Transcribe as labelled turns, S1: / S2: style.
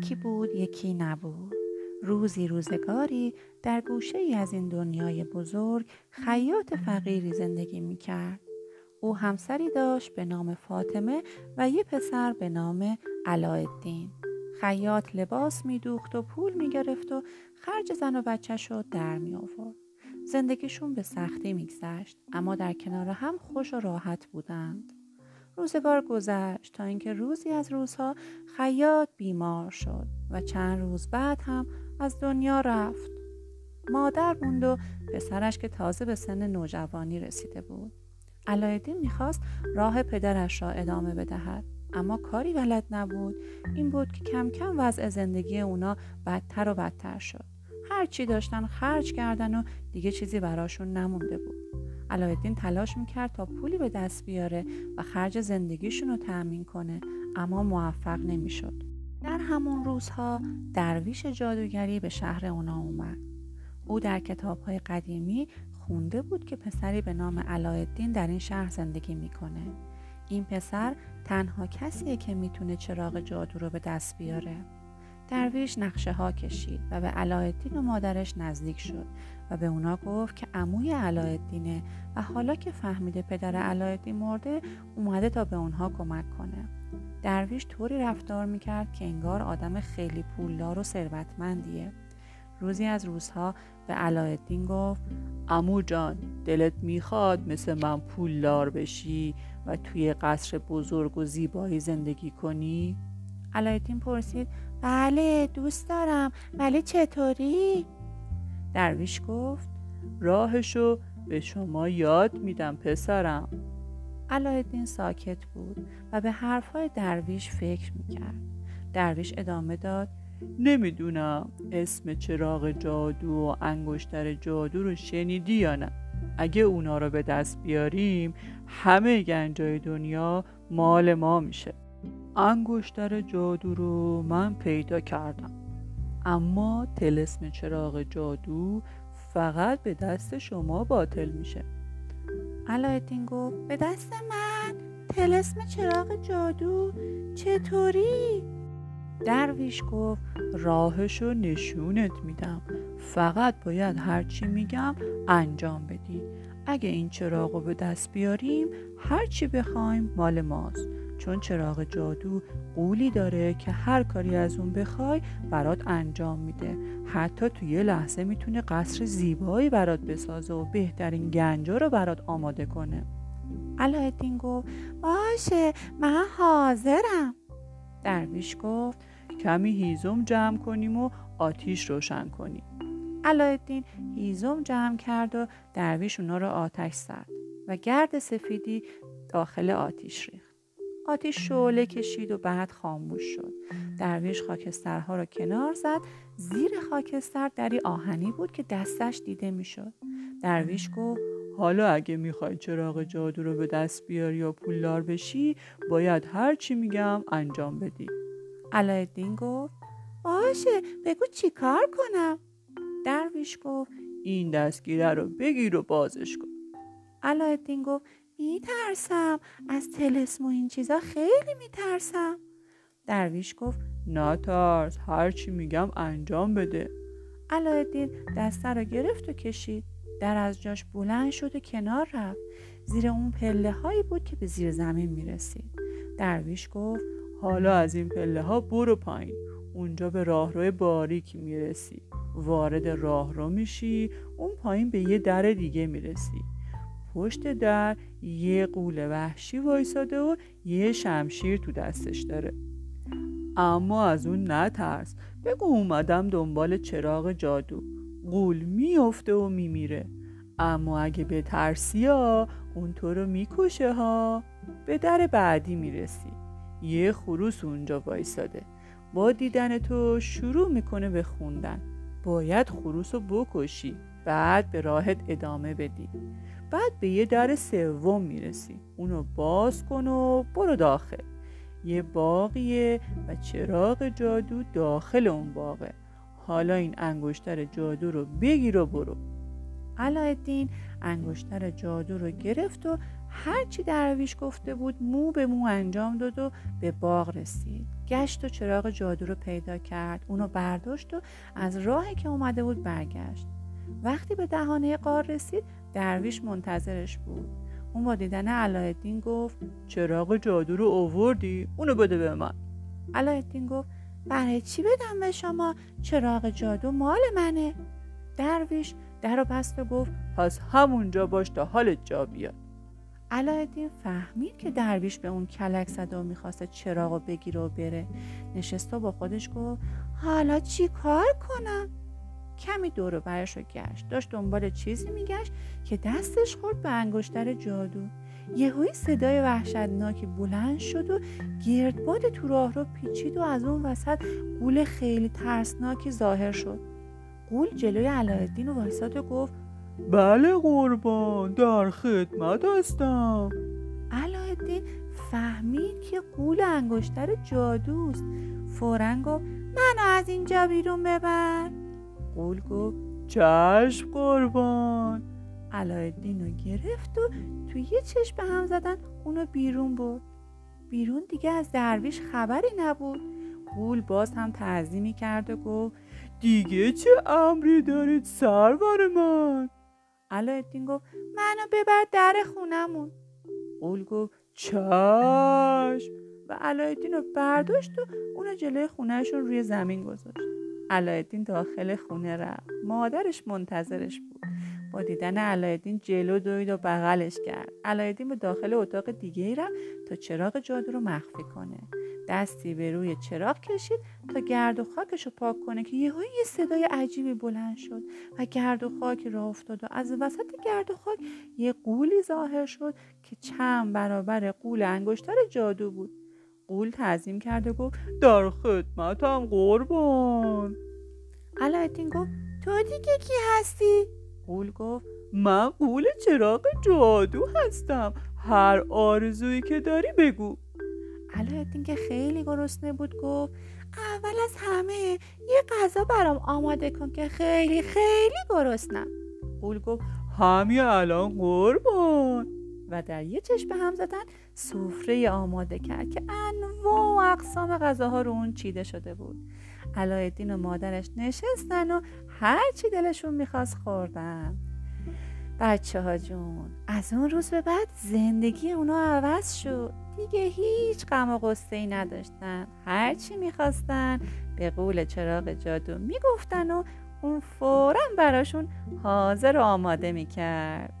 S1: یکی بود یکی نبود روزی روزگاری در گوشه ای از این دنیای بزرگ خیاط فقیری زندگی می کرد. او همسری داشت به نام فاطمه و یه پسر به نام علایالدین. خیاط لباس میدوخت و پول می‌گرفت و خرج زن و بچهش رو در می آورد. زندگیشون به سختی میگذشت اما در کنار هم خوش و راحت بودند. روزگار گذشت تا اینکه روزی از روزها خیاط بیمار شد و چند روز بعد هم از دنیا رفت. مادر موند و پسرش که تازه به سن نوجوانی رسیده بود. علایالدین می‌خواست راه پدرش را ادامه بدهد اما کاری بلد نبود این بود که کم کم وضع زندگی اونا بدتر و بدتر شد هر چی داشتن خرج کردن و دیگه چیزی براشون نمونده بود. علایالدین تلاش می‌کرد تا پولی به دست بیاره و خرج زندگیشون رو تأمین کنه اما موفق نمی‌شد. در همون روزها درویش جادوگری به شهر اونا اومد. او در کتابهای قدیمی خونده بود که پسری به نام علایالدین در این شهر زندگی می‌کنه. این پسر تنها کسیه که می‌تونه چراغ جادو رو به دست بیاره. درویش نقشه ها کشید و به علایالدین و مادرش نزدیک شد و به اونا گفت که عموی علایالدینه و حالا که فهمیده پدر علایالدین مرده اومده تا به اونها کمک کنه درویش طوری رفتار می‌کرد که انگار آدم خیلی پولدار و ثروتمندیه روزی از روزها به علایالدین گفت امو جان دلت می‌خواد مثل من پولدار بشی و توی قصر بزرگ و زیبایی زندگی کنی؟ علایالدین پرسید بله دوست دارم. ولی چطوری؟ درویش گفت راهشو به شما یاد میدم پسرم. علایالدین ساکت بود و به حرفهای درویش فکر می‌کرد. درویش ادامه داد نمی‌دونم اسم چراغ جادو و انگشتر جادو رو شنیدی یا نه. اگه اونا رو به دست بیاریم همه گنجای دنیا مال ما میشه. انگشتر جادو رو من پیدا کردم. اما تلسم چراغ جادو فقط به دست شما باطل میشه. علایالدین گفت به دست من؟ تلسم چراغ جادو؟ چطوری؟ درویش گفت راهشو نشونت میدم. فقط باید هرچی میگم انجام بدی. اگه این چراغ رو به دست بیاریم هرچی بخوایم مال ماست. چون چراغ جادو قولی داره که هر کاری از اون بخوای برات انجام میده. حتی توی یه لحظه می‌تونه قصر زیبایی برات بسازه و بهترین گنجا رو برات آماده کنه. علایالدین گفت باشه من حاضرم. درویش گفت کمی هیزم جمع کنیم و آتیش روشن کنیم. علایالدین هیزم جمع کرد و درویش اونا رو آتش زد و گرد سفیدی داخل آتیش ریخت. آتیش شعله کشید و بعد خاموش شد. درویش خاکسترها رو کنار زد. زیر خاکستر دری آهنی بود که دستش دیده می‌شد. درویش گفت حالا اگه می‌خوای چراغ جادو رو به دست بیاری یا پولدار بشی باید هر چی میگم انجام بدی. علایالدین گفت باشه بگو چی کار کنم؟ درویش گفت این دستگیره رو بگیر و بازش کن. علایالدین گفت میترسم. از تلسم و این چیزا خیلی میترسم. درویش گفت نترس هرچی میگم انجام بده. علایالدین دسته رو گرفت و کشید. در از جاش بلند شد و کنار رفت. زیر اون پله هایی بود که به زیر زمین می‌رسید. درویش گفت حالا از این پله ها برو پایین. اونجا به راهرو باریکی می‌رسی. وارد راهرو میشی اون پایین به یه در دیگه می‌رسی. پشت در یه قول وحشی وایساده و یه شمشیر تو دستش داره. اما از اون نترس. بگو اومدم دنبال چراغ جادو. قول میفته و میمیره. اما اگه به ترسی ها اون تو رو می‌کشه ها. به در بعدی می‌رسی. یه خروس اونجا وایساده. با دیدن تو شروع می‌کنه به خوندن. باید خروس رو بکشی. بعد به راهت ادامه بدی. بعد به یه در سوم می‌رسی. اونو باز کن و برو داخل. یه باقیه و چراغ جادو داخل اون باغه. حالا این انگشتر جادو رو بگیر و برو. علایالدین انگشتر جادو رو گرفت و هرچی درویش گفته بود مو به مو انجام داد و به باغ رسید. گشت و چراغ جادو رو پیدا کرد. اونو برداشت و از راهی که اومده بود برگشت. وقتی به دهانه قار رسید درویش منتظرش بود. اون با دیدن علایالدین گفت چراغ جادو رو اووردی؟ اونو بده به من. علایالدین گفت برای چی بدم به شما؟ چراغ جادو مال منه. درویش در رو بست و گفت پس همونجا باش تا حالت جا بیاد. علایالدین فهمید که درویش به اون کلک زده و می‌خواسته چراغ بگیره و بره. نشست و با خودش گفت حالا چی کار کنم؟ کمی دور برش رو گشت. داشت دنبال چیزی میگشت که دستش خورد به انگشتر جادو. یهویی صدای وحشتناکی بلند شد و گردباد تو راه رو پیچید و از اون وسط قول خیلی ترسناکی ظاهر شد. قول جلوی علایالدین و وایساد و گفت
S2: بله قربان در خدمت هستم.
S1: علایالدین فهمید که قول انگشتر جادوست. فورا گفت منو از اینجا بیرون ببر.
S2: قول گفت چشم قربان.
S1: علایالدین رو گرفت و توی یه چشم به هم زدن اونو بیرون برد. بیرون دیگه از درویش خبری نبود. قول باز هم تعظیمی کرد و گفت
S2: دیگه چه امری دارید سرور من؟
S1: علایالدین گفت منو ببر در خونمون.
S2: قول گفت چشم.
S1: و علایالدین رو برداشت و اونو جلوی خونهشون روی زمین گذاشت. علایالدین داخل خونه رفت. مادرش منتظرش بود. با دیدن علایالدین جلو دوید و بغلش کرد. علایالدین به داخل اتاق دیگه ای رفت تا چراغ جادو رو مخفی کنه. دستی به روی چراغ کشید تا گرد و خاکش رو پاک کنه که یهو یه صدای عجیبی بلند شد و گرد و خاک را افتاد و از وسط گرد و خاک یه قولی ظاهر شد که چند برابر قول انگشتر جادو بود. قول تعظیم کرد و گفت
S2: در خدمتم قربان.
S1: علایالدین گفت تو دیگه کی هستی؟
S2: قول گفت من قول چراغ جادو هستم هر آرزویی که داری بگو.
S1: علایالدین که خیلی گرسنه بود گفت اول از همه یه غذا برام آماده کن که خیلی خیلی گرسنم.
S2: قول گفت همین الان قربان.
S1: و در یه چشم به هم زدن سفره آماده کرد که انواع و اقسام غذاها رو اون چیده شده بود. علایالدین و مادرش نشستن و هر چی دلشون می‌خواست خوردن. بچه ها جون از اون روز به بعد زندگی اونا عوض شد. دیگه هیچ غم و غصه ای نداشتن. هر چی می‌خواستن به قول چراغ جادو می‌گفتن و اون فورا براشون حاضر و آماده می‌کرد.